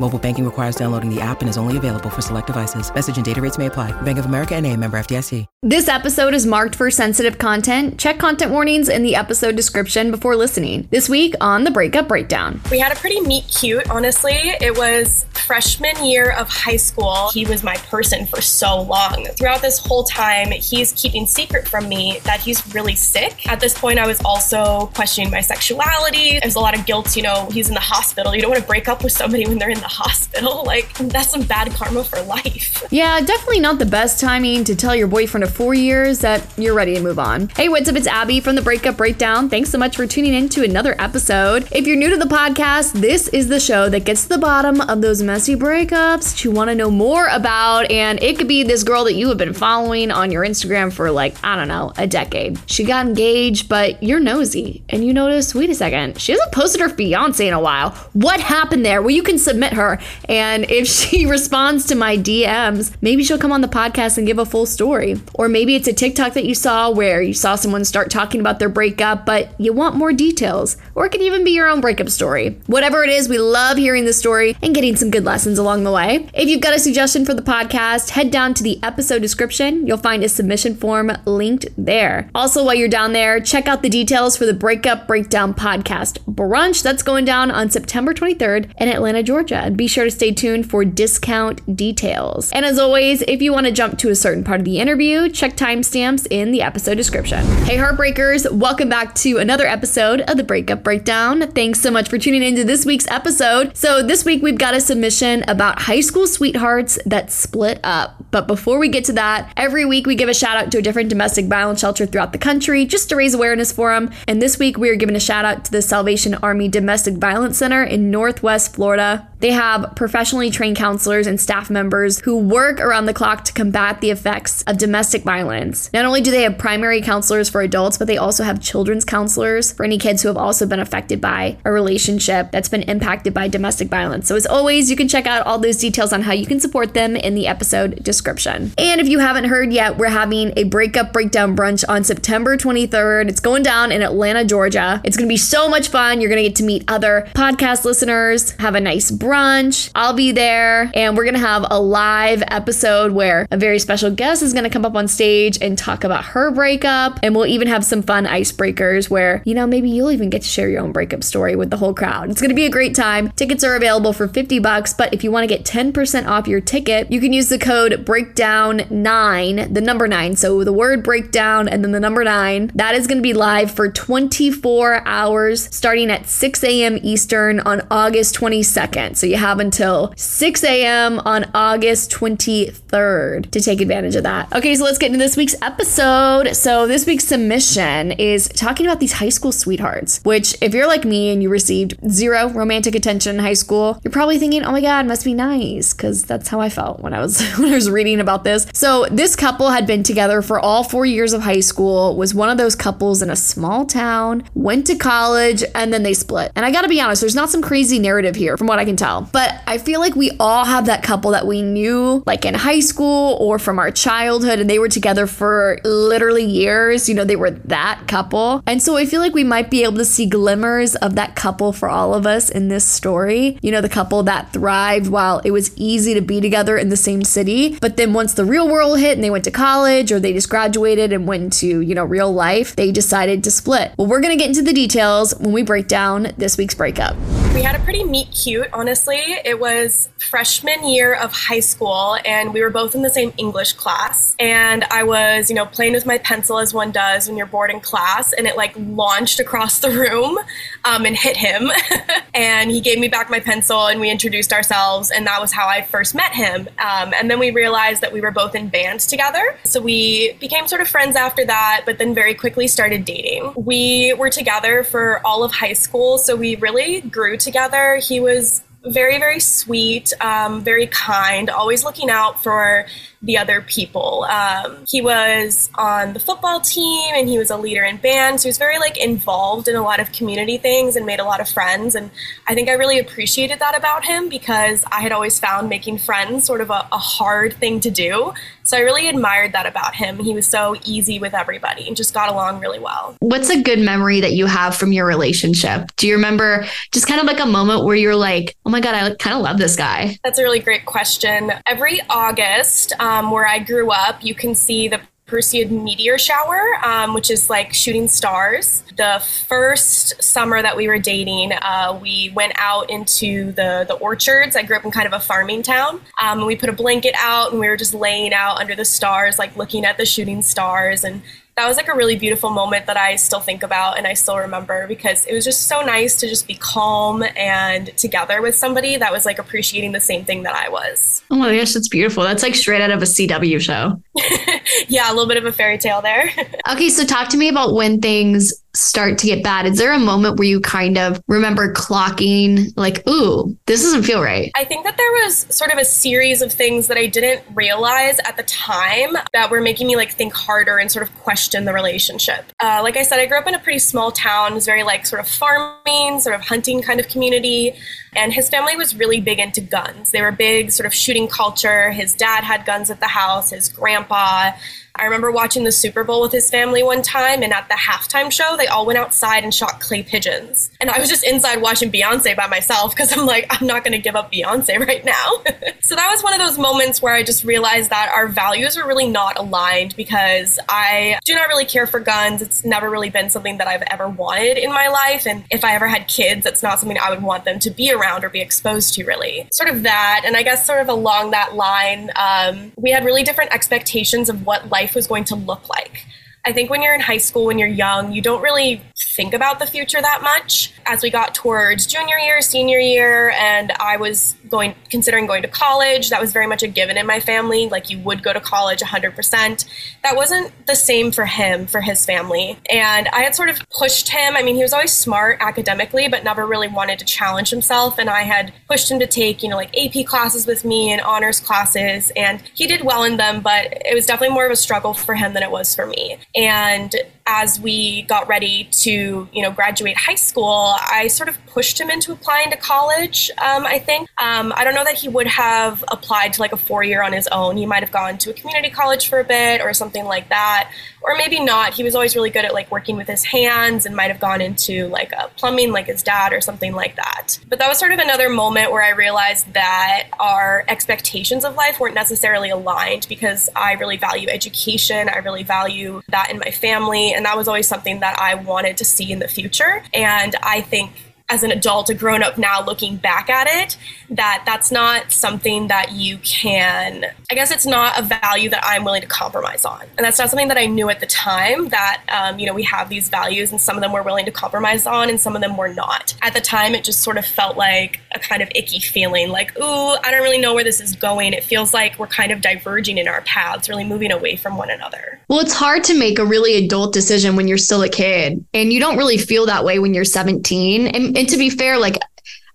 Mobile banking requires downloading the app and is only available for select devices. Message and data rates may apply. Bank of America and a member FDIC. This episode is marked for sensitive content. Check content warnings in the episode description before listening. This week on the Breakup Breakdown. We had a pretty meet cute, honestly. It was freshman year of high school. He was my person for so long. Throughout this whole time, he's keeping secret from me that he's really sick. At this point, I was also questioning my sexuality. There's a lot of guilt, you know, he's in the hospital. You don't want to break up with somebody when they're in the hospital. Like, that's some bad karma for life. Yeah, definitely not the best timing to tell your boyfriend of four years that you're ready to move on. Hey, what's up? It's Abby from the Breakup Breakdown. Thanks so much for tuning in to another episode. If you're new to the podcast, this is the show that gets to the bottom of those messy breakups that you want to know more about. And it could be this girl that you have been following on your Instagram for like, I don't know, a decade. She got engaged, but you're nosy and you notice, wait a second, she hasn't posted her fiance in a while. What happened there? Well, you can submit her. And if she responds to my DMs, maybe she'll come on the podcast and give a full story. Or maybe it's a TikTok that you saw where you saw someone start talking about their breakup, but you want more details. Or it could even be your own breakup story. Whatever it is, we love hearing the story and getting some good lessons along the way. If you've got a suggestion for the podcast, head down to the episode description. You'll find a submission form linked there. Also, while you're down there, check out the details for the Breakup Breakdown podcast brunch that's going down on September 23rd in Atlanta, Georgia. Be sure to stay tuned for discount details. And as always, if you want to jump to a certain part of the interview, check timestamps in the episode description. Hey, Heartbreakers, welcome back to another episode of the Breakup Breakdown. Thanks so much for tuning into this week's episode. So, this week we've got a submission about high school sweethearts that split up. But before we get to that, every week we give a shout out to a different domestic violence shelter throughout the country just to raise awareness for them. And this week we are giving a shout out to the Salvation Army Domestic Violence Center in Northwest Florida. They have professionally trained counselors and staff members who work around the clock to combat the effects of domestic violence. Not only do they have primary counselors for adults, but they also have children's counselors for any kids who have also been affected by a relationship that's been impacted by domestic violence. So, as always, you can check out all those details on how you can support them in the episode description. And if you haven't heard yet, we're having a breakup breakdown brunch on September 23rd. It's going down in Atlanta, Georgia. It's going to be so much fun. You're going to get to meet other podcast listeners, have a nice brunch brunch. I'll be there and we're to have a live episode where a very special guest is to come up on stage and talk about her breakup. And we'll even have some fun icebreakers where, you know, maybe you'll even get to share your own breakup story with the whole crowd. It's to be a great time. Tickets are available for 50 bucks, but if you want to get 10% off your ticket, you can use the code breakdown9, the number 9. So the word breakdown and then the number 9. That is to be live for 24 hours starting at 6 a.m. Eastern on August 22nd. So so you have until 6 a.m. on August 23rd to take advantage of that. Okay, so let's get into this week's episode. So this week's submission is talking about these high school sweethearts, which if you're like me and you received zero romantic attention in high school, you're probably thinking, oh my God, must be nice, because that's how I felt when I was when I was reading about this. So this couple had been together for all four years of high school, was one of those couples in a small town, went to college, and then they split. And I gotta be honest, there's not some crazy narrative here from what I can tell. But I feel like we all have that couple that we knew like in high school or from our childhood and they were together for literally years. You know, they were that couple. And so I feel like we might be able to see glimmers of that couple for all of us in this story. You know, the couple that thrived while it was easy to be together in the same city. But then once the real world hit and they went to college or they just graduated and went to, you know, real life, they decided to split. Well, we're going to get into the details when we break down this week's breakup. We had a pretty meet cute, honestly. It was freshman year of high school, and we were both in the same English class. And I was, you know, playing with my pencil as one does when you're bored in class, and it like launched across the room um, and hit him. and he gave me back my pencil, and we introduced ourselves, and that was how I first met him. Um, and then we realized that we were both in bands together. So we became sort of friends after that, but then very quickly started dating. We were together for all of high school, so we really grew together. He was very, very sweet, um, very kind, always looking out for the other people. Um, he was on the football team and he was a leader in band. So he was very like involved in a lot of community things and made a lot of friends. And I think I really appreciated that about him because I had always found making friends sort of a, a hard thing to do. So I really admired that about him. He was so easy with everybody and just got along really well. What's a good memory that you have from your relationship? Do you remember just kind of like a moment where you're like, oh my God, I kind of love this guy? That's a really great question. Every August, um, where I grew up, you can see the Perseid meteor shower, um, which is like shooting stars. The first summer that we were dating, uh, we went out into the, the orchards. I grew up in kind of a farming town. Um, and we put a blanket out and we were just laying out under the stars, like looking at the shooting stars. And that was like a really beautiful moment that I still think about and I still remember because it was just so nice to just be calm and together with somebody that was like appreciating the same thing that I was. Oh my gosh, that's beautiful. That's like straight out of a CW show. yeah, a little bit of a fairy tale there. okay, so talk to me about when things start to get bad? Is there a moment where you kind of remember clocking, like, ooh, this doesn't feel right? I think that there was sort of a series of things that I didn't realize at the time that were making me like think harder and sort of question the relationship. Uh, like I said, I grew up in a pretty small town, it was very like sort of farming, sort of hunting kind of community. And his family was really big into guns. They were big, sort of shooting culture. His dad had guns at the house, his grandpa. I remember watching the Super Bowl with his family one time, and at the halftime show, they all went outside and shot clay pigeons. And I was just inside watching Beyonce by myself because I'm like, I'm not going to give up Beyonce right now. so that was one of those moments where I just realized that our values are really not aligned because I do not really care for guns. It's never really been something that I've ever wanted in my life. And if I ever had kids, it's not something I would want them to be around or be exposed to, really. Sort of that. And I guess, sort of along that line, um, we had really different expectations of what life life was going to look like. I think when you're in high school, when you're young, you don't really think about the future that much. As we got towards junior year, senior year, and I was going considering going to college, that was very much a given in my family. Like you would go to college 100%. That wasn't the same for him, for his family. And I had sort of pushed him. I mean, he was always smart academically, but never really wanted to challenge himself. And I had pushed him to take, you know, like AP classes with me and honors classes. And he did well in them, but it was definitely more of a struggle for him than it was for me. And as we got ready to, you know, graduate high school, I sort of pushed him into applying to college. Um, I think um, I don't know that he would have applied to like a four year on his own. He might have gone to a community college for a bit or something like that, or maybe not. He was always really good at like working with his hands and might have gone into like a plumbing like his dad or something like that. But that was sort of another moment where I realized that our expectations of life weren't necessarily aligned because I really value education. I really value that in my family and that was always something that I wanted to see in the future. And I think as an adult, a grown up now looking back at it, that that's not something that you can, I guess it's not a value that I'm willing to compromise on. And that's not something that I knew at the time that, um, you know, we have these values and some of them we're willing to compromise on and some of them we're not. At the time, it just sort of felt like a kind of icky feeling like, ooh, I don't really know where this is going. It feels like we're kind of diverging in our paths, really moving away from one another. Well, it's hard to make a really adult decision when you're still a kid. And you don't really feel that way when you're 17. And, and to be fair, like,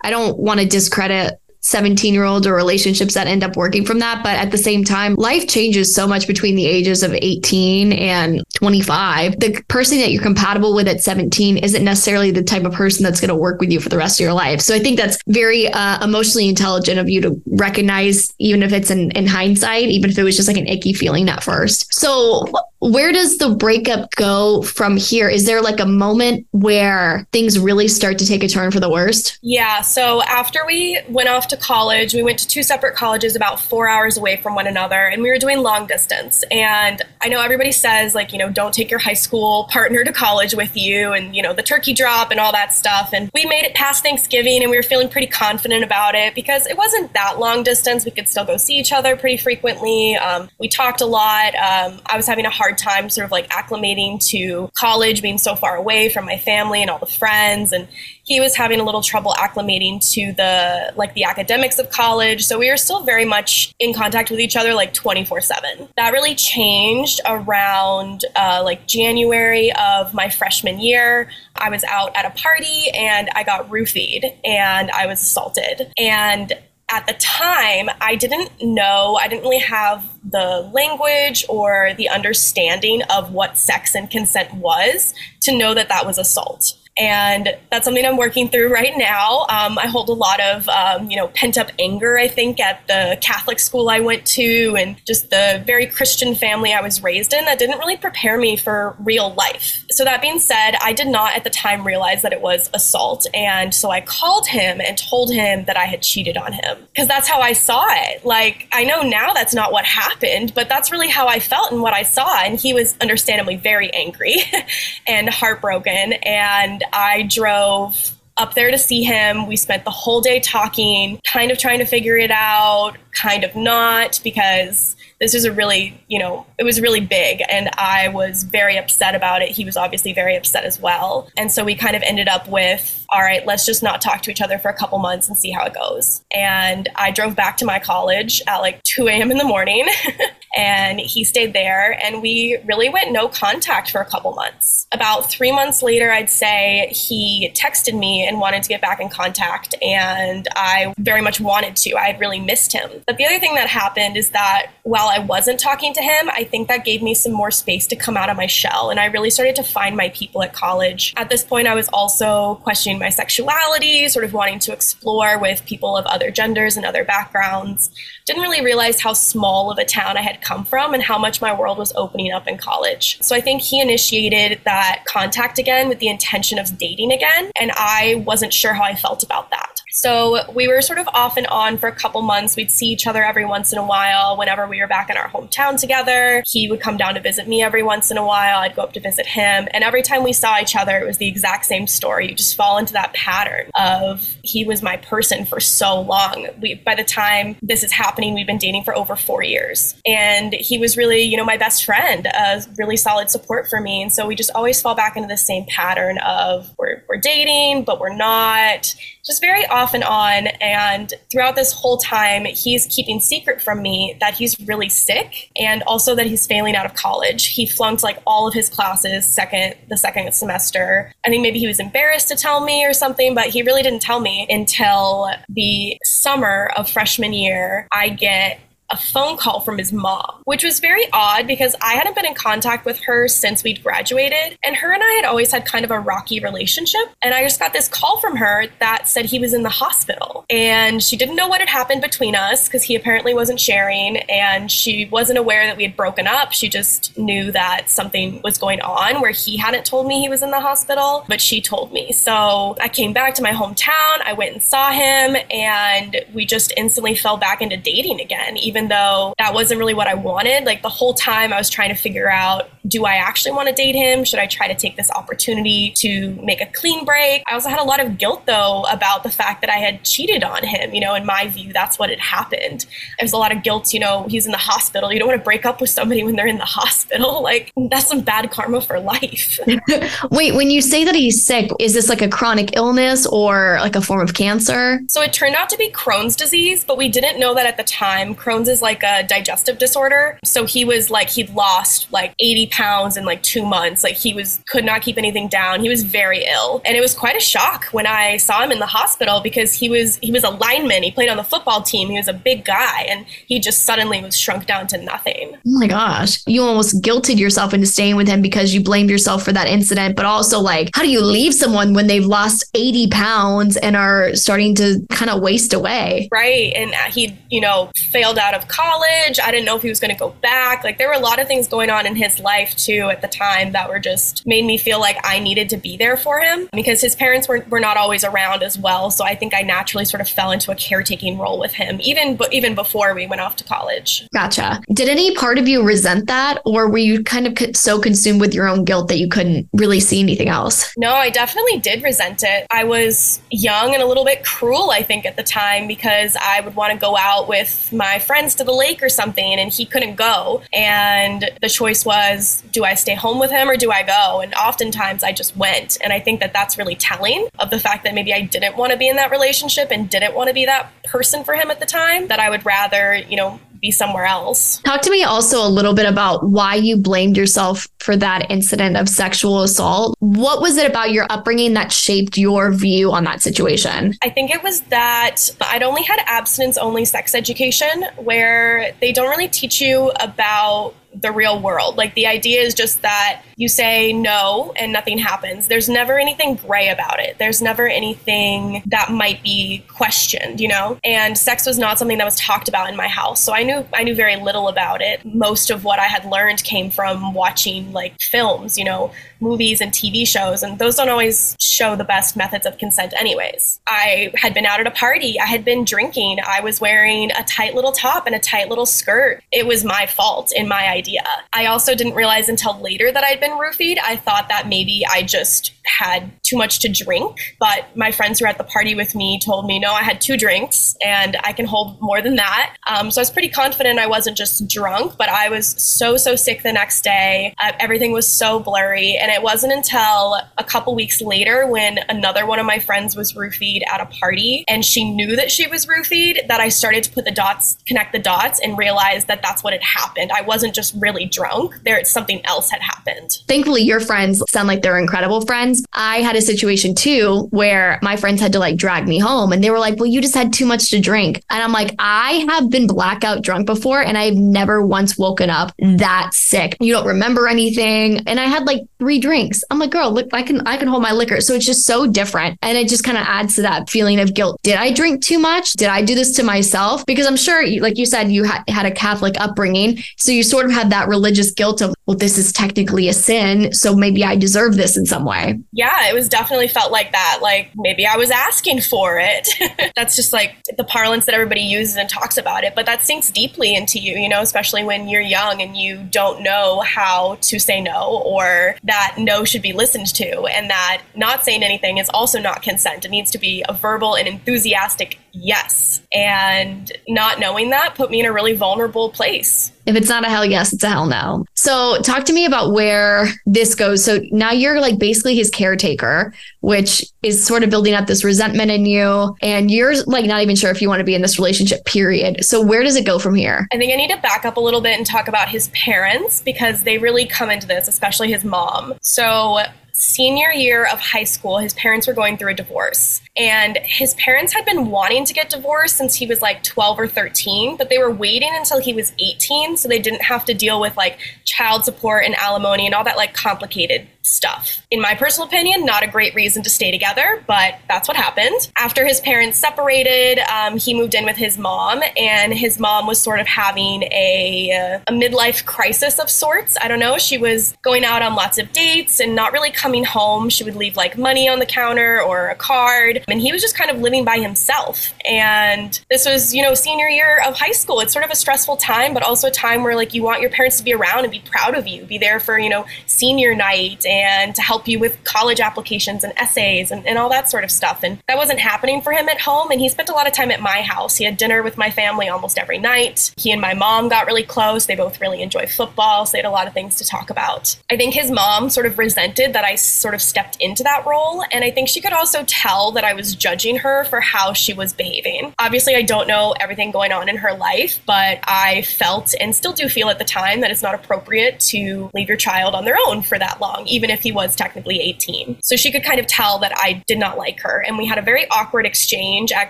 I don't want to discredit 17 year olds or relationships that end up working from that. But at the same time, life changes so much between the ages of 18 and 25. The person that you're compatible with at 17 isn't necessarily the type of person that's going to work with you for the rest of your life. So I think that's very uh, emotionally intelligent of you to recognize, even if it's in, in hindsight, even if it was just like an icky feeling at first. So where does the breakup go from here? Is there like a moment where things really start to take a turn for the worst? Yeah. So after we went off to college, we went to two separate colleges about four hours away from one another, and we were doing long distance. And I know everybody says, like, you know, don't take your high school partner to college with you and, you know, the turkey drop and all that stuff. And we made it past Thanksgiving and we were feeling pretty confident about it because it wasn't that long distance. We could still go see each other pretty frequently. Um, we talked a lot. Um, I was having a hard hard time sort of like acclimating to college, being so far away from my family and all the friends. And he was having a little trouble acclimating to the like the academics of college. So we were still very much in contact with each other like 24 7. That really changed around uh, like January of my freshman year. I was out at a party and I got roofied and I was assaulted. And at the time, I didn't know, I didn't really have the language or the understanding of what sex and consent was to know that that was assault and that's something I'm working through right now. Um, I hold a lot of um, you know pent up anger, I think, at the Catholic school I went to, and just the very Christian family I was raised in that didn't really prepare me for real life. So that being said, I did not at the time realize that it was assault, and so I called him and told him that I had cheated on him because that's how I saw it. Like I know now that's not what happened, but that's really how I felt and what I saw, and he was understandably very angry and heartbroken and I drove up there to see him. We spent the whole day talking, kind of trying to figure it out, kind of not, because this was a really, you know, it was really big and I was very upset about it. He was obviously very upset as well. And so we kind of ended up with, all right, let's just not talk to each other for a couple months and see how it goes. And I drove back to my college at like 2 a.m. in the morning and he stayed there and we really went no contact for a couple months. About three months later, I'd say he texted me and wanted to get back in contact and I very much wanted to. I had really missed him. But the other thing that happened is that while I wasn't talking to him, I think that gave me some more space to come out of my shell. And I really started to find my people at college. At this point, I was also questioning my sexuality, sort of wanting to explore with people of other genders and other backgrounds. Didn't really realize how small of a town I had come from and how much my world was opening up in college. So I think he initiated that contact again with the intention of dating again. And I wasn't sure how I felt about that. So we were sort of off and on for a couple months. We'd see each other every once in a while whenever we were back in our hometown together. He would come down to visit me every once in a while. I'd go up to visit him. And every time we saw each other, it was the exact same story. You just fall into that pattern of he was my person for so long. We, by the time this is happening, we've been dating for over four years. And he was really, you know, my best friend, a really solid support for me. And so we just always fall back into the same pattern of we're, we're dating, but we're not just very off and on. And throughout this whole time, he's keeping secret from me that he's really sick and also that he's failing out of college. He flunked like all of his classes second the second semester. I think maybe he was embarrassed to tell me or something, but he really didn't tell me until the summer of freshman year. I get a phone call from his mom, which was very odd because I hadn't been in contact with her since we'd graduated. And her and I had always had kind of a rocky relationship. And I just got this call from her that said he was in the hospital. And she didn't know what had happened between us because he apparently wasn't sharing. And she wasn't aware that we had broken up. She just knew that something was going on where he hadn't told me he was in the hospital, but she told me. So I came back to my hometown. I went and saw him. And we just instantly fell back into dating again, even even though that wasn't really what I wanted. Like the whole time I was trying to figure out do I actually want to date him? Should I try to take this opportunity to make a clean break? I also had a lot of guilt though about the fact that I had cheated on him. You know, in my view, that's what had happened. There's a lot of guilt, you know, he's in the hospital. You don't want to break up with somebody when they're in the hospital. Like that's some bad karma for life. Wait, when you say that he's sick, is this like a chronic illness or like a form of cancer? So it turned out to be Crohn's disease, but we didn't know that at the time. Crohn's is like a digestive disorder. So he was like, he'd lost like 80 pounds in like two months. Like he was, could not keep anything down. He was very ill. And it was quite a shock when I saw him in the hospital because he was, he was a lineman. He played on the football team. He was a big guy and he just suddenly was shrunk down to nothing. Oh my gosh. You almost guilted yourself into staying with him because you blamed yourself for that incident. But also, like, how do you leave someone when they've lost 80 pounds and are starting to kind of waste away? Right. And he, you know, failed out of of college. I didn't know if he was going to go back. Like there were a lot of things going on in his life too at the time that were just made me feel like I needed to be there for him because his parents were, were not always around as well. So I think I naturally sort of fell into a caretaking role with him even even before we went off to college. Gotcha. Did any part of you resent that or were you kind of so consumed with your own guilt that you couldn't really see anything else? No, I definitely did resent it. I was young and a little bit cruel I think at the time because I would want to go out with my friends friends to the lake or something and he couldn't go. And the choice was do I stay home with him or do I go? And oftentimes I just went. And I think that that's really telling of the fact that maybe I didn't want to be in that relationship and didn't want to be that person for him at the time, that I would rather, you know, be somewhere else. Talk to me also a little bit about why you blamed yourself for that incident of sexual assault. What was it about your upbringing that shaped your view on that situation? I think it was that I'd only had abstinence only sex education where they don't really teach you about the real world. Like the idea is just that you say no and nothing happens. There's never anything gray about it. There's never anything that might be questioned, you know? And sex was not something that was talked about in my house. So I knew I knew very little about it. Most of what I had learned came from watching like films, you know, movies and TV shows, and those don't always show the best methods of consent, anyways. I had been out at a party, I had been drinking, I was wearing a tight little top and a tight little skirt. It was my fault in my idea. I also didn't realize until later that I'd been roofied. I thought that maybe I just had too much to drink, but my friends who were at the party with me told me, no, I had two drinks and I can hold more than that. Um, so I was pretty confident I wasn't just drunk, but I was so, so sick the next day. Uh, everything was so blurry. And it wasn't until a couple weeks later when another one of my friends was roofied at a party and she knew that she was roofied that I started to put the dots, connect the dots, and realize that that's what had happened. I wasn't just really drunk, there something else had happened. Thankfully, your friends sound like they're incredible friends. I had a situation too where my friends had to like drag me home and they were like, Well, you just had too much to drink. And I'm like, I have been blackout drunk before and I've never once woken up that sick. You don't remember anything. And I had like three drinks. I'm like, girl, look, I can I can hold my liquor. So it's just so different. And it just kind of adds to that feeling of guilt. Did I drink too much? Did I do this to myself? Because I'm sure, like you said, you ha- had a Catholic upbringing. So you sort of had that religious guilt of, well, this is technically a sin. So maybe I deserve this in some way. Yeah, it was definitely felt like that. Like maybe I was asking for it. That's just like the parlance that everybody uses and talks about it. But that sinks deeply into you, you know, especially when you're young and you don't know how to say no or that no should be listened to and that not saying anything is also not consent. It needs to be a verbal and enthusiastic yes. And not knowing that put me in a really vulnerable place. If it's not a hell yes, it's a hell no. So, talk to me about where this goes. So, now you're like basically his caretaker, which is sort of building up this resentment in you. And you're like not even sure if you want to be in this relationship, period. So, where does it go from here? I think I need to back up a little bit and talk about his parents because they really come into this, especially his mom. So, senior year of high school, his parents were going through a divorce. And his parents had been wanting to get divorced since he was like 12 or 13, but they were waiting until he was 18 so they didn't have to deal with like child support and alimony and all that like complicated stuff. In my personal opinion, not a great reason to stay together, but that's what happened. After his parents separated, um, he moved in with his mom, and his mom was sort of having a, a midlife crisis of sorts. I don't know. She was going out on lots of dates and not really coming home. She would leave like money on the counter or a card, and he was just kind of living by himself. And this was, you know, senior year of high school. It's sort of a stressful time, but also a time where like you want your parents to be around and be proud of you, be there for, you know, senior night and to help you with college applications and essays and, and all that sort of stuff. And that wasn't happening for him at home. And he spent a lot of time at my house. He had dinner with my family almost every night. He and my mom got really close. They both really enjoy football. So they had a lot of things to talk about. I think his mom sort of resented that I sort of stepped into that role. And I think she could also tell that I was judging her for how she was behaving. Obviously, I don't know everything going on in her life, but I felt and still do feel at the time that it's not appropriate to leave your child on their own for that long, even if he was technically 18. So she could kind of tell that I did not like her. And we had a very awkward exchange at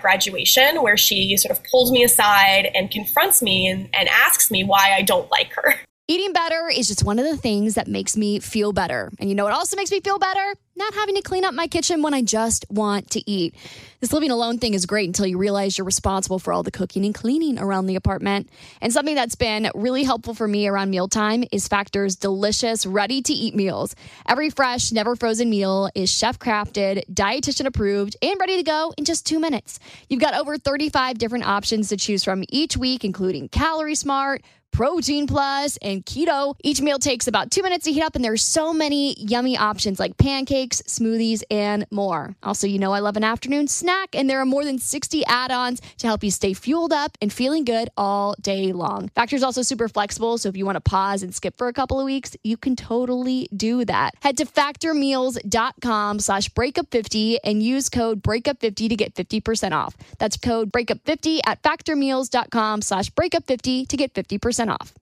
graduation where she sort of pulls me aside and confronts me and, and asks me why I don't like her. Eating better is just one of the things that makes me feel better. And you know what also makes me feel better? Not having to clean up my kitchen when I just want to eat. This living alone thing is great until you realize you're responsible for all the cooking and cleaning around the apartment. And something that's been really helpful for me around mealtime is Factor's delicious, ready to eat meals. Every fresh, never frozen meal is chef crafted, dietitian approved, and ready to go in just two minutes. You've got over 35 different options to choose from each week, including Calorie Smart Protein Plus, and Keto. Each meal takes about two minutes to heat up, and there's so many yummy options like pancakes, smoothies, and more. Also, you know I love an afternoon snack, and there are more than 60 add-ons to help you stay fueled up and feeling good all day long. Factor's also super flexible, so if you want to pause and skip for a couple of weeks, you can totally do that. Head to factormeals.com slash breakup50 and use code breakup50 to get 50% off. That's code breakup50 at factormeals.com slash breakup50 to get 50% off.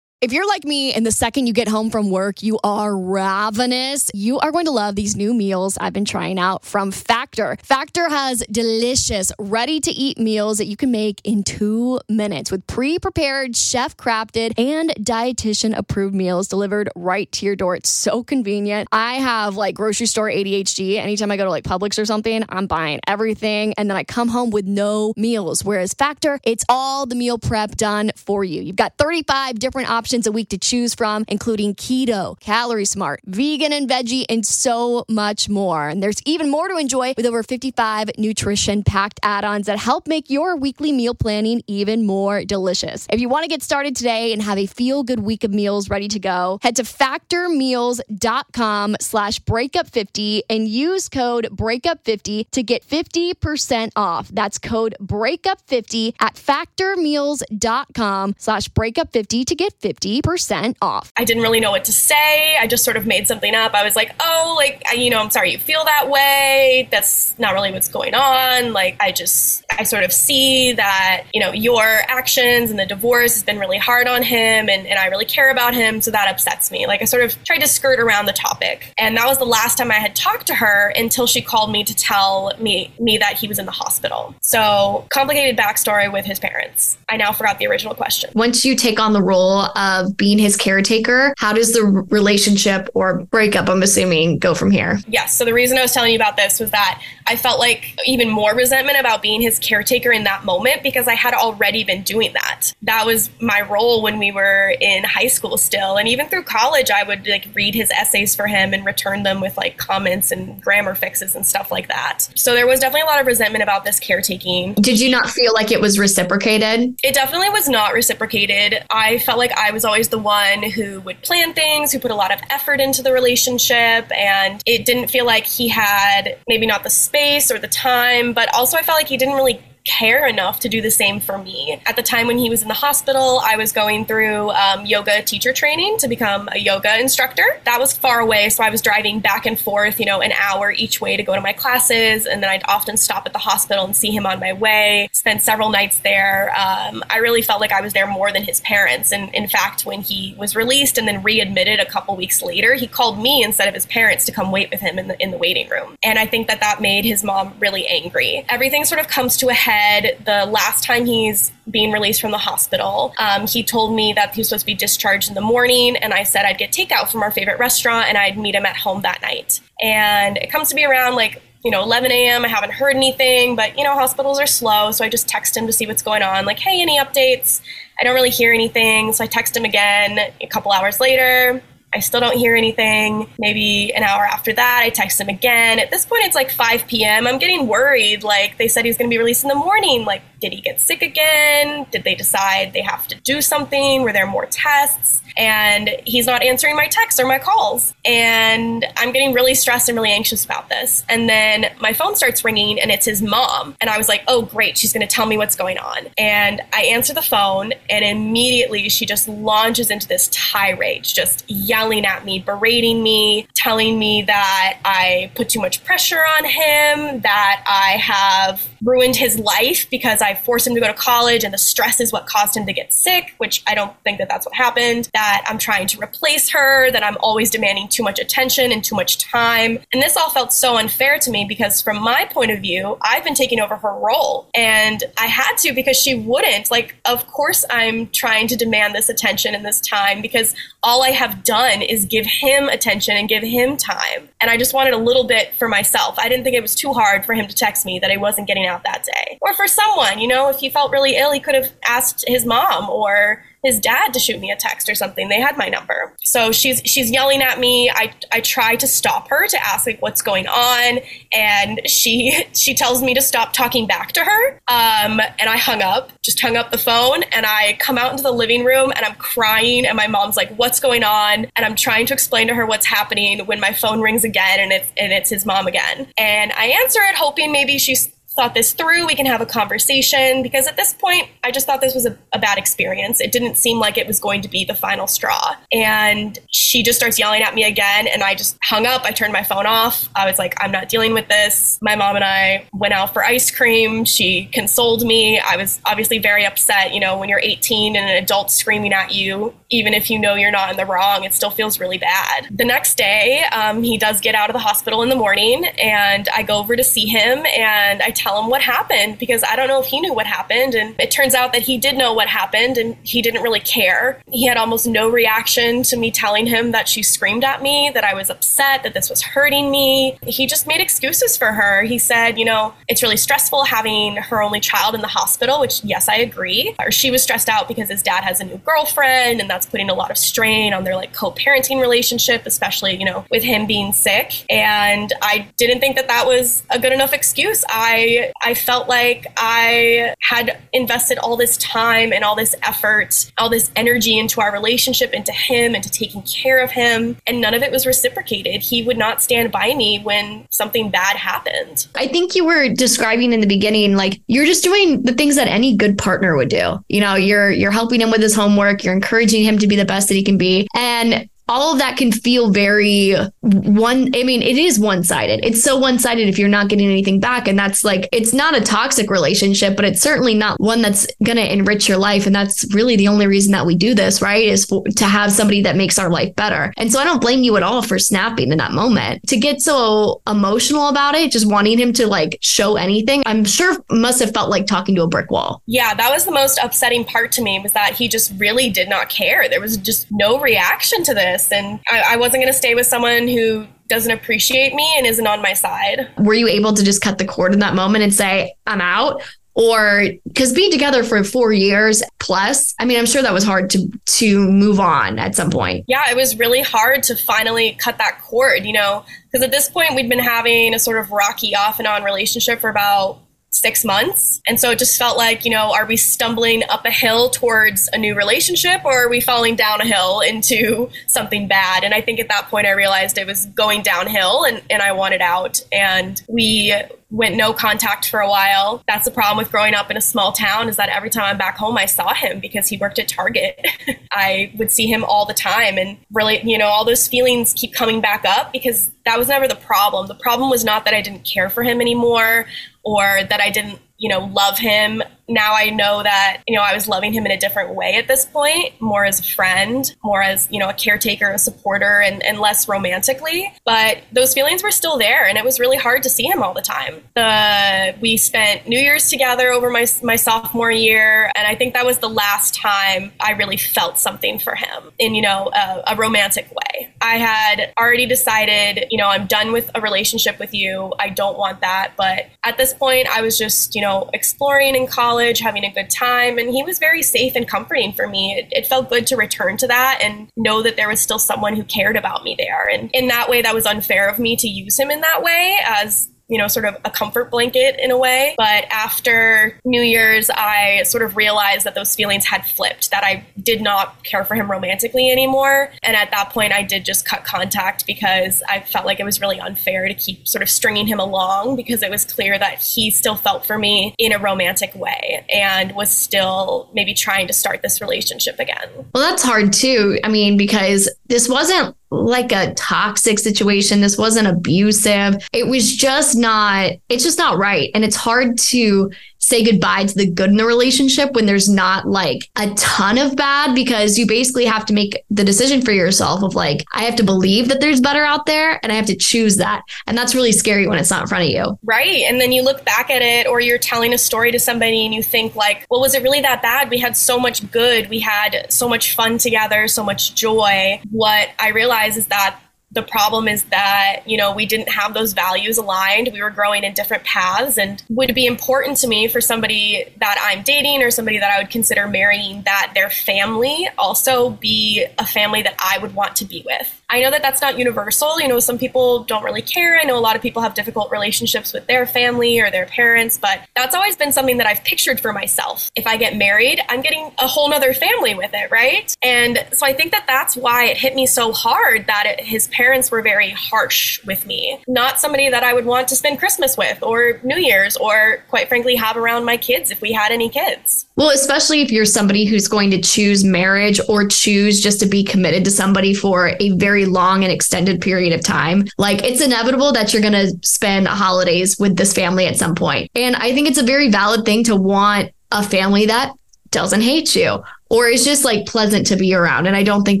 If you're like me and the second you get home from work, you are ravenous, you are going to love these new meals I've been trying out from Factor. Factor has delicious, ready to eat meals that you can make in two minutes with pre prepared, chef crafted, and dietitian approved meals delivered right to your door. It's so convenient. I have like grocery store ADHD. Anytime I go to like Publix or something, I'm buying everything. And then I come home with no meals. Whereas Factor, it's all the meal prep done for you. You've got 35 different options options a week to choose from, including keto, calorie smart, vegan and veggie, and so much more. And there's even more to enjoy with over 55 nutrition packed add ons that help make your weekly meal planning even more delicious. If you want to get started today and have a feel good week of meals ready to go, head to factormeals.com slash breakup50 and use code breakup50 to get 50% off. That's code breakup50 at factormeals.com slash breakup50 to get 50 50% off. I didn't really know what to say. I just sort of made something up. I was like, oh, like, you know, I'm sorry you feel that way. That's not really what's going on. Like, I just, I sort of see that, you know, your actions and the divorce has been really hard on him and, and I really care about him. So that upsets me. Like, I sort of tried to skirt around the topic. And that was the last time I had talked to her until she called me to tell me, me that he was in the hospital. So, complicated backstory with his parents. I now forgot the original question. Once you take on the role of being his caretaker, how does the relationship or breakup, I'm assuming, go from here? Yes. So the reason I was telling you about this was that I felt like even more resentment about being his caretaker in that moment because I had already been doing that. That was my role when we were in high school still. And even through college, I would like read his essays for him and return them with like comments and grammar fixes and stuff like that. So there was definitely a lot of resentment about this caretaking. Did you not feel like it was reciprocated? It definitely was not reciprocated. I felt like I was always the one who would plan things, who put a lot of effort into the relationship, and it didn't feel like he had maybe not the space or the time, but also I felt like he didn't really care enough to do the same for me. At the time when he was in the hospital, I was going through um, yoga teacher training to become a yoga instructor. That was far away, so I was driving back and forth, you know, an hour each way to go to my classes, and then I'd often stop at the hospital and see him on my way. Spend several nights there. Um, I really felt like I was there more than his parents, and in fact, when he was released and then readmitted a couple weeks later, he called me instead of his parents to come wait with him in the in the waiting room, and I think that that made his mom really angry. Everything sort of comes to a head head the last time he's being released from the hospital. Um, he told me that he was supposed to be discharged in the morning, and I said I'd get takeout from our favorite restaurant and I'd meet him at home that night. And it comes to be around like you know 11 a.m. I haven't heard anything, but you know hospitals are slow, so I just text him to see what's going on. Like, hey, any updates? I don't really hear anything, so I text him again a couple hours later. I still don't hear anything. Maybe an hour after that, I text him again. At this point, it's like 5 p.m. I'm getting worried. Like, they said he's going to be released in the morning. Like, did he get sick again? Did they decide they have to do something? Were there more tests? And he's not answering my texts or my calls. And I'm getting really stressed and really anxious about this. And then my phone starts ringing and it's his mom. And I was like, oh, great, she's going to tell me what's going on. And I answer the phone, and immediately she just launches into this tirade, just yelling at me, berating me, telling me that I put too much pressure on him, that I have ruined his life because I forced him to go to college and the stress is what caused him to get sick, which I don't think that that's what happened. That that I'm trying to replace her, that I'm always demanding too much attention and too much time. And this all felt so unfair to me because, from my point of view, I've been taking over her role. And I had to because she wouldn't. Like, of course, I'm trying to demand this attention and this time because all I have done is give him attention and give him time. And I just wanted a little bit for myself. I didn't think it was too hard for him to text me that I wasn't getting out that day. Or for someone, you know, if he felt really ill, he could have asked his mom or his dad to shoot me a text or something. They had my number. So she's she's yelling at me. I I try to stop her to ask like what's going on, and she she tells me to stop talking back to her. Um, and I hung up, just hung up the phone, and I come out into the living room and I'm crying, and my mom's like, "What's going on?" And I'm trying to explain to her what's happening when my phone rings again, and it's and it's his mom again. And I answer it, hoping maybe she's thought this through. We can have a conversation because at this point, I just thought this was a, a, bad experience. It didn't seem like it was going to be the final straw. And she just starts yelling at me again. And I just hung up. I turned my phone off. I was like, I'm not dealing with this. My mom and I went out for ice cream. She consoled me. I was obviously very upset. You know, when you're 18 and an adult screaming at you, even if you know you're not in the wrong, it still feels really bad. The next day, um, he does get out of the hospital in the morning. And I go over to see him and I tell him what happened because I don't know if he knew what happened. And it turns out that he did know what happened and he didn't really care. He had almost no reaction to me telling him that she screamed at me, that I was upset, that this was hurting me. He just made excuses for her. He said, you know, it's really stressful having her only child in the hospital, which, yes, I agree. Or she was stressed out because his dad has a new girlfriend and that's putting a lot of strain on their like co parenting relationship, especially, you know, with him being sick. And I didn't think that that was a good enough excuse. I I felt like I had invested all this time and all this effort, all this energy into our relationship, into him, into taking care of him, and none of it was reciprocated. He would not stand by me when something bad happened. I think you were describing in the beginning like you're just doing the things that any good partner would do. You know, you're you're helping him with his homework, you're encouraging him to be the best that he can be. And all of that can feel very one i mean it is one-sided. It's so one-sided if you're not getting anything back. And that's like it's not a toxic relationship but it's certainly not one that's going to enrich your life. And that's really the only reason that we do this right? Is for, to have somebody that makes our life better. And so i don't blame you at all for snapping in that moment. To get so emotional about it just wanting him to like show anything i'm sure must have felt like talking to a brick wall. Yeah that was the most upsetting part to me was that he just really did not care. There was just no reaction to this this and I, I wasn't going to stay with someone who doesn't appreciate me and isn't on my side. Were you able to just cut the cord in that moment and say, I'm out? Or because being together for four years plus, I mean, I'm sure that was hard to to move on at some point. Yeah, it was really hard to finally cut that cord, you know, because at this point we'd been having a sort of rocky off and on relationship for about six months. And so it just felt like, you know, are we stumbling up a hill towards a new relationship or are we falling down a hill into something bad? And I think at that point I realized it was going downhill and, and I wanted out. And we went no contact for a while. That's the problem with growing up in a small town is that every time I'm back home, I saw him because he worked at Target. I would see him all the time and really, you know, all those feelings keep coming back up because that was never the problem. The problem was not that I didn't care for him anymore or that I didn't you know, love him. Now I know that, you know, I was loving him in a different way at this point, more as a friend, more as, you know, a caretaker, a supporter, and, and less romantically. But those feelings were still there, and it was really hard to see him all the time. The we spent New Year's together over my, my sophomore year, and I think that was the last time I really felt something for him in, you know, a, a romantic way. I had already decided, you know, I'm done with a relationship with you. I don't want that. But at this point, I was just, you know, exploring in college, having a good time. And he was very safe and comforting for me. It, it, felt good to return to that and know that there was still someone who cared about me there. And in that way, that was unfair of me to use him in that way as you know, sort of a comfort blanket in a way. But after New Year's, I sort of realized that those feelings had flipped, that I did not care for him romantically anymore. And at that point, I did just cut contact because I felt like it was really unfair to keep sort of stringing him along because it was clear that he still felt for me in a romantic way and was still maybe trying to start this relationship again. Well, that's hard too. I mean, because this wasn't like a toxic situation. This wasn't abusive. It was just not, it's just not right. And it's hard to say goodbye to the good in the relationship when there's not like a ton of bad because you basically have to make the decision for yourself of like, I have to believe that there's better out there and I have to choose that. And that's really scary when it's not in front of you. Right. And then you look back at it or you're telling a story to somebody and you think like, well, was it really that bad? We had so much good. We had so much fun together, so much joy. What I realize is that The problem is that, you know, we didn't have those values aligned. We were growing in different paths and would be important to me for somebody that I'm dating or somebody that I would consider marrying that their family also be a family that I would want to be with. I know that that's not universal. You know, some people don't really care. I know a lot of people have difficult relationships with their family or their parents, but that's always been something that I've pictured for myself. If I get married, I'm getting a whole nother family with it, right? And so I think that that's why it hit me so hard that it, his parents were very harsh with me. Not somebody that I would want to spend Christmas with or New Year's or, quite frankly, have around my kids if we had any kids. Well, especially if you're somebody who's going to choose marriage or choose just to be committed to somebody for a very long and extended period of time. Like it's inevitable that you're going to spend holidays with this family at some point. And I think it's a very valid thing to want a family that doesn't hate you or is just like pleasant to be around. And I don't think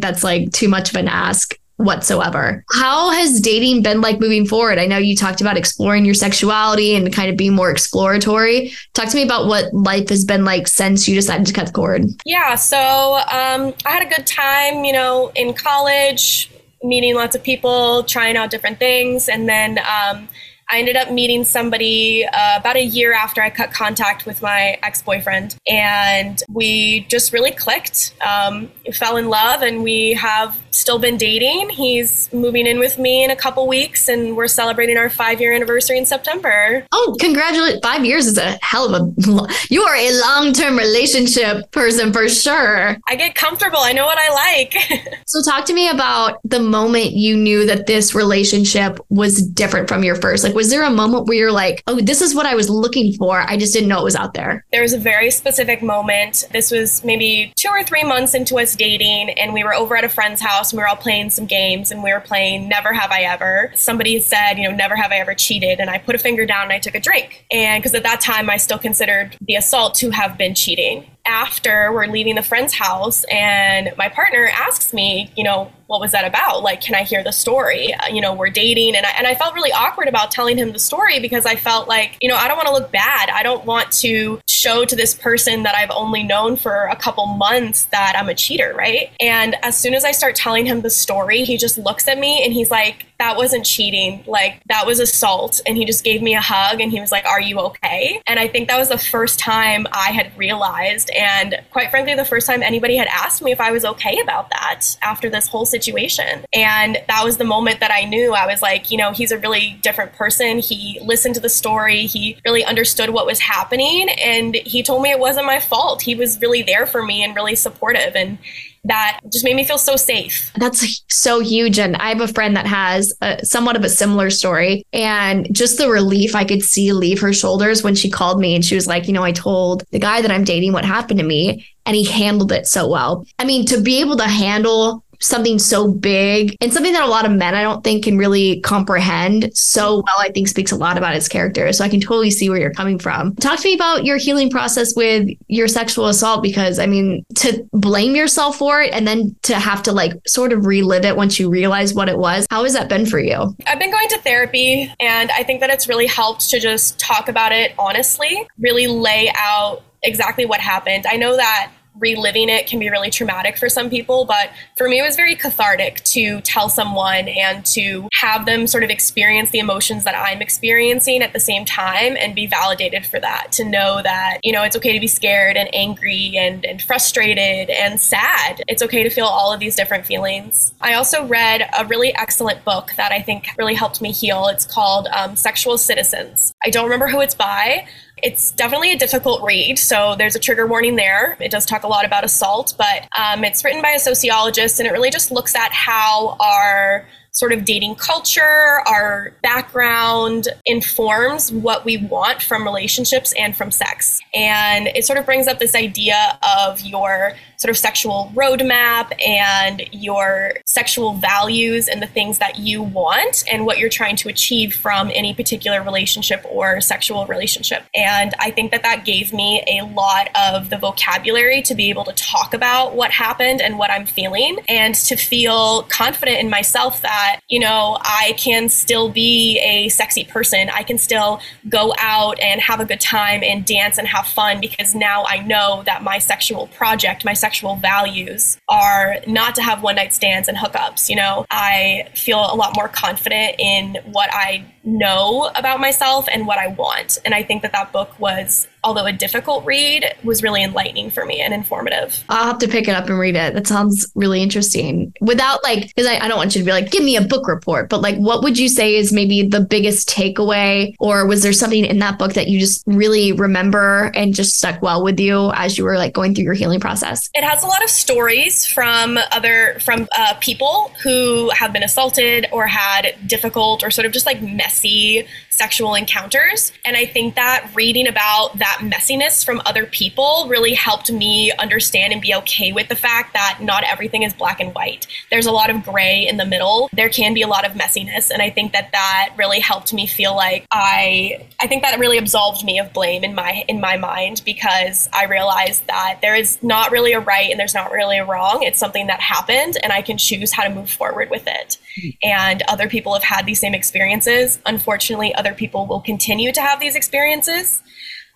that's like too much of an ask whatsoever. How has dating been like moving forward? I know you talked about exploring your sexuality and kind of being more exploratory. Talk to me about what life has been like since you decided to cut the cord. Yeah, so um, I had a good time, you know, in college, meeting lots of people, trying out different things, and then um, I ended up meeting somebody uh, about a year after I cut contact with my ex boyfriend, and we just really clicked. Um, fell in love, and we have still been dating. He's moving in with me in a couple weeks, and we're celebrating our five year anniversary in September. Oh, congratulations! Five years is a hell of a. You are a long term relationship person for sure. I get comfortable. I know what I like. so, talk to me about the moment you knew that this relationship was different from your first. Like, was there a moment where you're like, oh, this is what I was looking for? I just didn't know it was out there. There was a very specific moment. This was maybe two or three months into us dating, and we were over at a friend's house and we were all playing some games and we were playing Never Have I Ever. Somebody said, you know, Never Have I Ever cheated. And I put a finger down and I took a drink. And because at that time I still considered the assault to have been cheating after we're leaving the friend's house and my partner asks me, you know, what was that about? Like, can I hear the story? Uh, you know, we're dating. And I, and I felt really awkward about telling him the story because I felt like, you know, I don't want to look bad. I don't want to show to this person that I've only known for a couple months that I'm a cheater, right? And as soon as I start telling him the story, he just looks at me and he's like, that wasn't cheating. Like, that was assault. And he just gave me a hug and he was like, Are you okay? And I think that was the first time I had realized and quite frankly, the first time anybody had asked me if I was okay about that after this whole situation. And that was the moment that I knew I was like, you know, he's a really different person. He listened to the story, he really understood what was happening, and he told me it wasn't my fault. He was really there for me and really supportive. And that just made me feel so safe. That's so huge. And I have a friend that has a, somewhat of a similar story. And just the relief I could see leave her shoulders when she called me and she was like, you know, I told the guy that I'm dating what happened to me and he handled it so well. I mean, to be able to handle something so big and something that a lot of men I don't think can really comprehend so well, I think speaks a lot about his character. So I can totally see where you're coming from. Talk to me about your healing process with your sexual assault because I mean, to blame yourself for it and then to have to like sort of relive it once you realize what it was. How has that been for you? I've been going to therapy and I think that it's really helped to just talk about it honestly, really lay out exactly what happened. I know that reliving it can be really traumatic for some people, but for me, it was very cathartic to tell someone and to have them sort of experience the emotions that I'm experiencing at the same time and be validated for that. To know that, you know, it's okay to be scared and angry and, and frustrated and sad. It's okay to feel all of these different feelings. I also read a really excellent book that I think really helped me heal. It's called um, Sexual Citizens. I don't remember who it's by, it's definitely a difficult read, so there's a trigger warning there. It does talk a lot about assault, but um, it's written by a sociologist, and it really just looks at how our sort of dating culture, our background informs what we want from relationships and from sex. And it sort of brings up this idea of your sort of sexual roadmap and your sexual values and the things that you want and what you're trying to achieve from any particular relationship or sexual relationship. And I think that that gave me a lot of the vocabulary to be able to talk about what happened and what I'm feeling and to feel confident in myself that that, you know, I can still be a sexy person. I can still go out and have a good time and dance and have fun because now I know that my sexual project, my sexual values are not to have one night stands and hookups. You know, I feel a lot more confident in what I know about myself and what I want. And I think that that book was although a difficult read, was really enlightening for me and informative. I'll have to pick it up and read it. That sounds really interesting. Without like, because I, I, don't want you to be like, give me a book report, but like, what would you say is maybe the biggest takeaway? Or was there something in that book that you just really remember and just stuck well with you as you were like going through your healing process? It has a lot of stories from other, from uh, people who have been assaulted or had difficult or sort of just like messy see sexual encounters. And I think that reading about that messiness from other people really helped me understand and be okay with the fact that not everything is black and white. There's a lot of gray in the middle. There can be a lot of messiness. And I think that that really helped me feel like I, I think that really absolved me of blame in my, in my mind because I realized that there is not really a right and there's not really a wrong. It's something that happened and I can choose how to move forward with it. Hmm. And other people have had these same experiences. Unfortunately, other people will continue to have these experiences.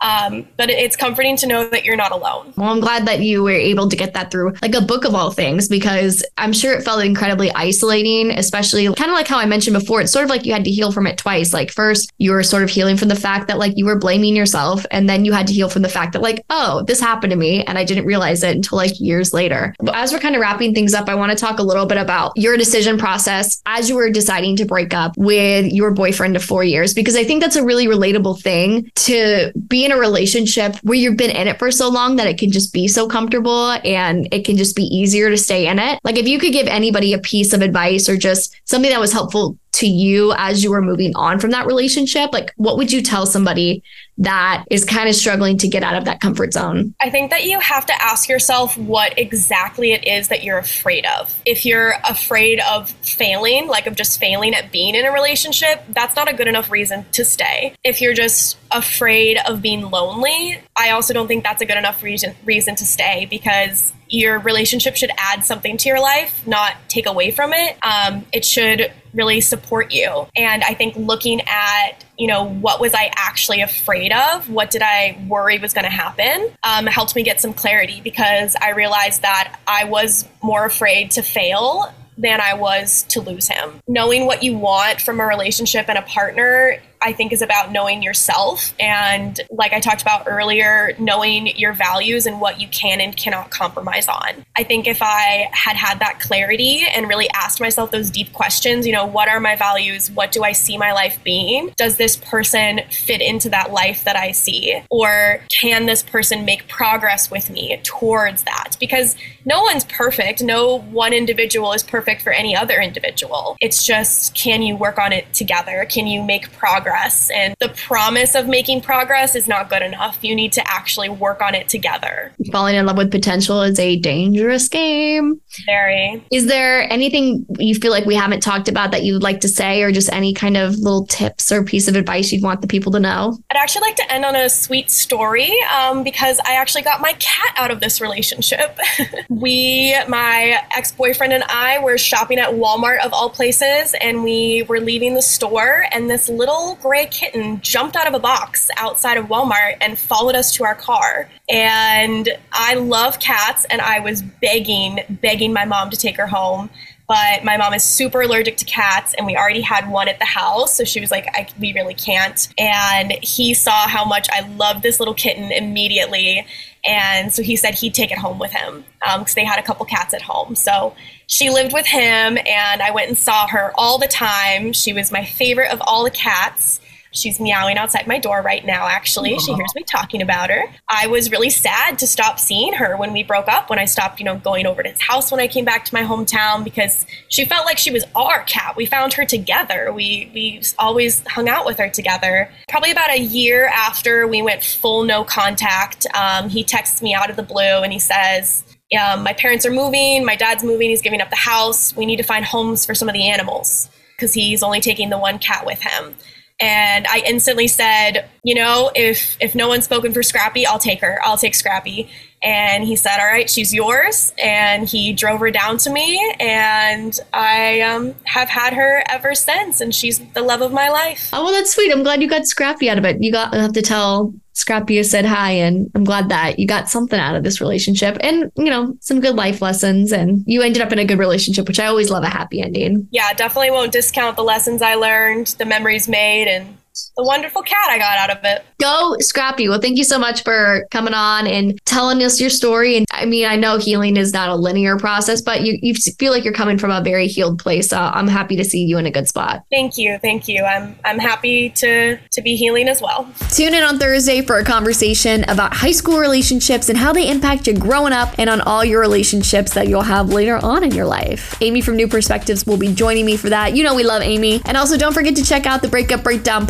Um, but it's comforting to know that you're not alone. Well, I'm glad that you were able to get that through like a book of all things because I'm sure it felt incredibly isolating, especially kind of like how I mentioned before. It's sort of like you had to heal from it twice. Like, first, you were sort of healing from the fact that like you were blaming yourself, and then you had to heal from the fact that like, oh, this happened to me, and I didn't realize it until like years later. But as we're kind of wrapping things up, I want to talk a little bit about your decision process as you were deciding to break up with your boyfriend of four years, because I think that's a really relatable thing to be in a relationship where you've been in it for so long that it can just be so comfortable and it can just be easier to stay in it. Like if you could give anybody a piece of advice or just something that was helpful to you as you were moving on from that relationship, like what would you tell somebody that is kind of struggling to get out of that comfort zone? I think that you have to ask yourself what exactly it is that you're afraid of. If you're afraid of failing, like of just failing at being in a relationship, that's not a good enough reason to stay. If you're just afraid of being lonely, I also don't think that's a good enough reason reason to stay because your relationship should add something to your life, not take away from it. Um, it should really support you. And I think looking at, you know, what was I actually afraid of? What did I worry was going to happen? Um, helped me get some clarity because I realized that I was more afraid to fail than I was to lose him. Knowing what you want from a relationship and a partner I think is about knowing yourself and, like I talked about earlier, knowing your values and what you can and cannot compromise on. I think if I had had that clarity and really asked myself those deep questions, you know, what are my values? What do I see my life being? Does this person fit into that life that I see? Or can this person make progress with me towards that? Because no one's perfect. No one individual is perfect for any other individual. It's just, can you work on it together? Can you make progress? Progress. And the promise of making progress is not good enough. You need to actually work on it together. Falling in love with potential is a dangerous game. Very. Is there anything you feel like we haven't talked about that you'd like to say, or just any kind of little tips or piece of advice you'd want the people to know? I'd actually like to end on a sweet story um, because I actually got my cat out of this relationship. we, my ex boyfriend, and I were shopping at Walmart of all places, and we were leaving the store, and this little gray kitten jumped out of a box outside of Walmart and followed us to our car. And I love cats, and I was begging, begging my mom to take her home. But my mom is super allergic to cats, and we already had one at the house. So she was like, we really can't. And he saw how much I loved this little kitten immediately. And so he said he'd take it home with him because um, they had a couple cats at home. So she lived with him, and I went and saw her all the time. She was my favorite of all the cats. She's meowing outside my door right now, actually. Aww. She hears me talking about her. I was really sad to stop seeing her when we broke up, when I stopped, you know, going over to his house when I came back to my hometown because she felt like she was our cat. We found her together. We we always hung out with her together. Probably about a year after we went full no contact, um, he texts me out of the blue and he says, um, my parents are moving, my dad's moving, he's giving up the house. We need to find homes for some of the animals because he's only taking the one cat with him. And I instantly said, you know, if if no one's spoken for Scrappy, I'll take her. I'll take Scrappy. And he said, All right, she's yours. And he drove her down to me, and I um, have had her ever since. And she's the love of my life. Oh, well, that's sweet. I'm glad you got Scrappy out of it. You got to have to tell Scrappy said hi, and I'm glad that you got something out of this relationship and, you know, some good life lessons. And you ended up in a good relationship, which I always love a happy ending. Yeah, definitely won't discount the lessons I learned, the memories made, and the wonderful cat I got out of it. Go, Scrappy. Well, thank you so much for coming on and telling us your story. And I mean, I know healing is not a linear process, but you, you feel like you're coming from a very healed place. So I'm happy to see you in a good spot. Thank you. Thank you. I'm I'm happy to to be healing as well. Tune in on Thursday for a conversation about high school relationships and how they impact you growing up and on all your relationships that you'll have later on in your life. Amy from New Perspectives will be joining me for that. You know we love Amy. And also don't forget to check out the Breakup Breakdown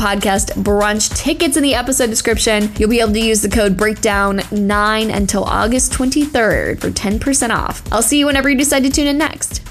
brunch tickets in the episode description. You'll be able to use the code breakdown9 until August 23rd for 10% off. I'll see you whenever you decide to tune in next.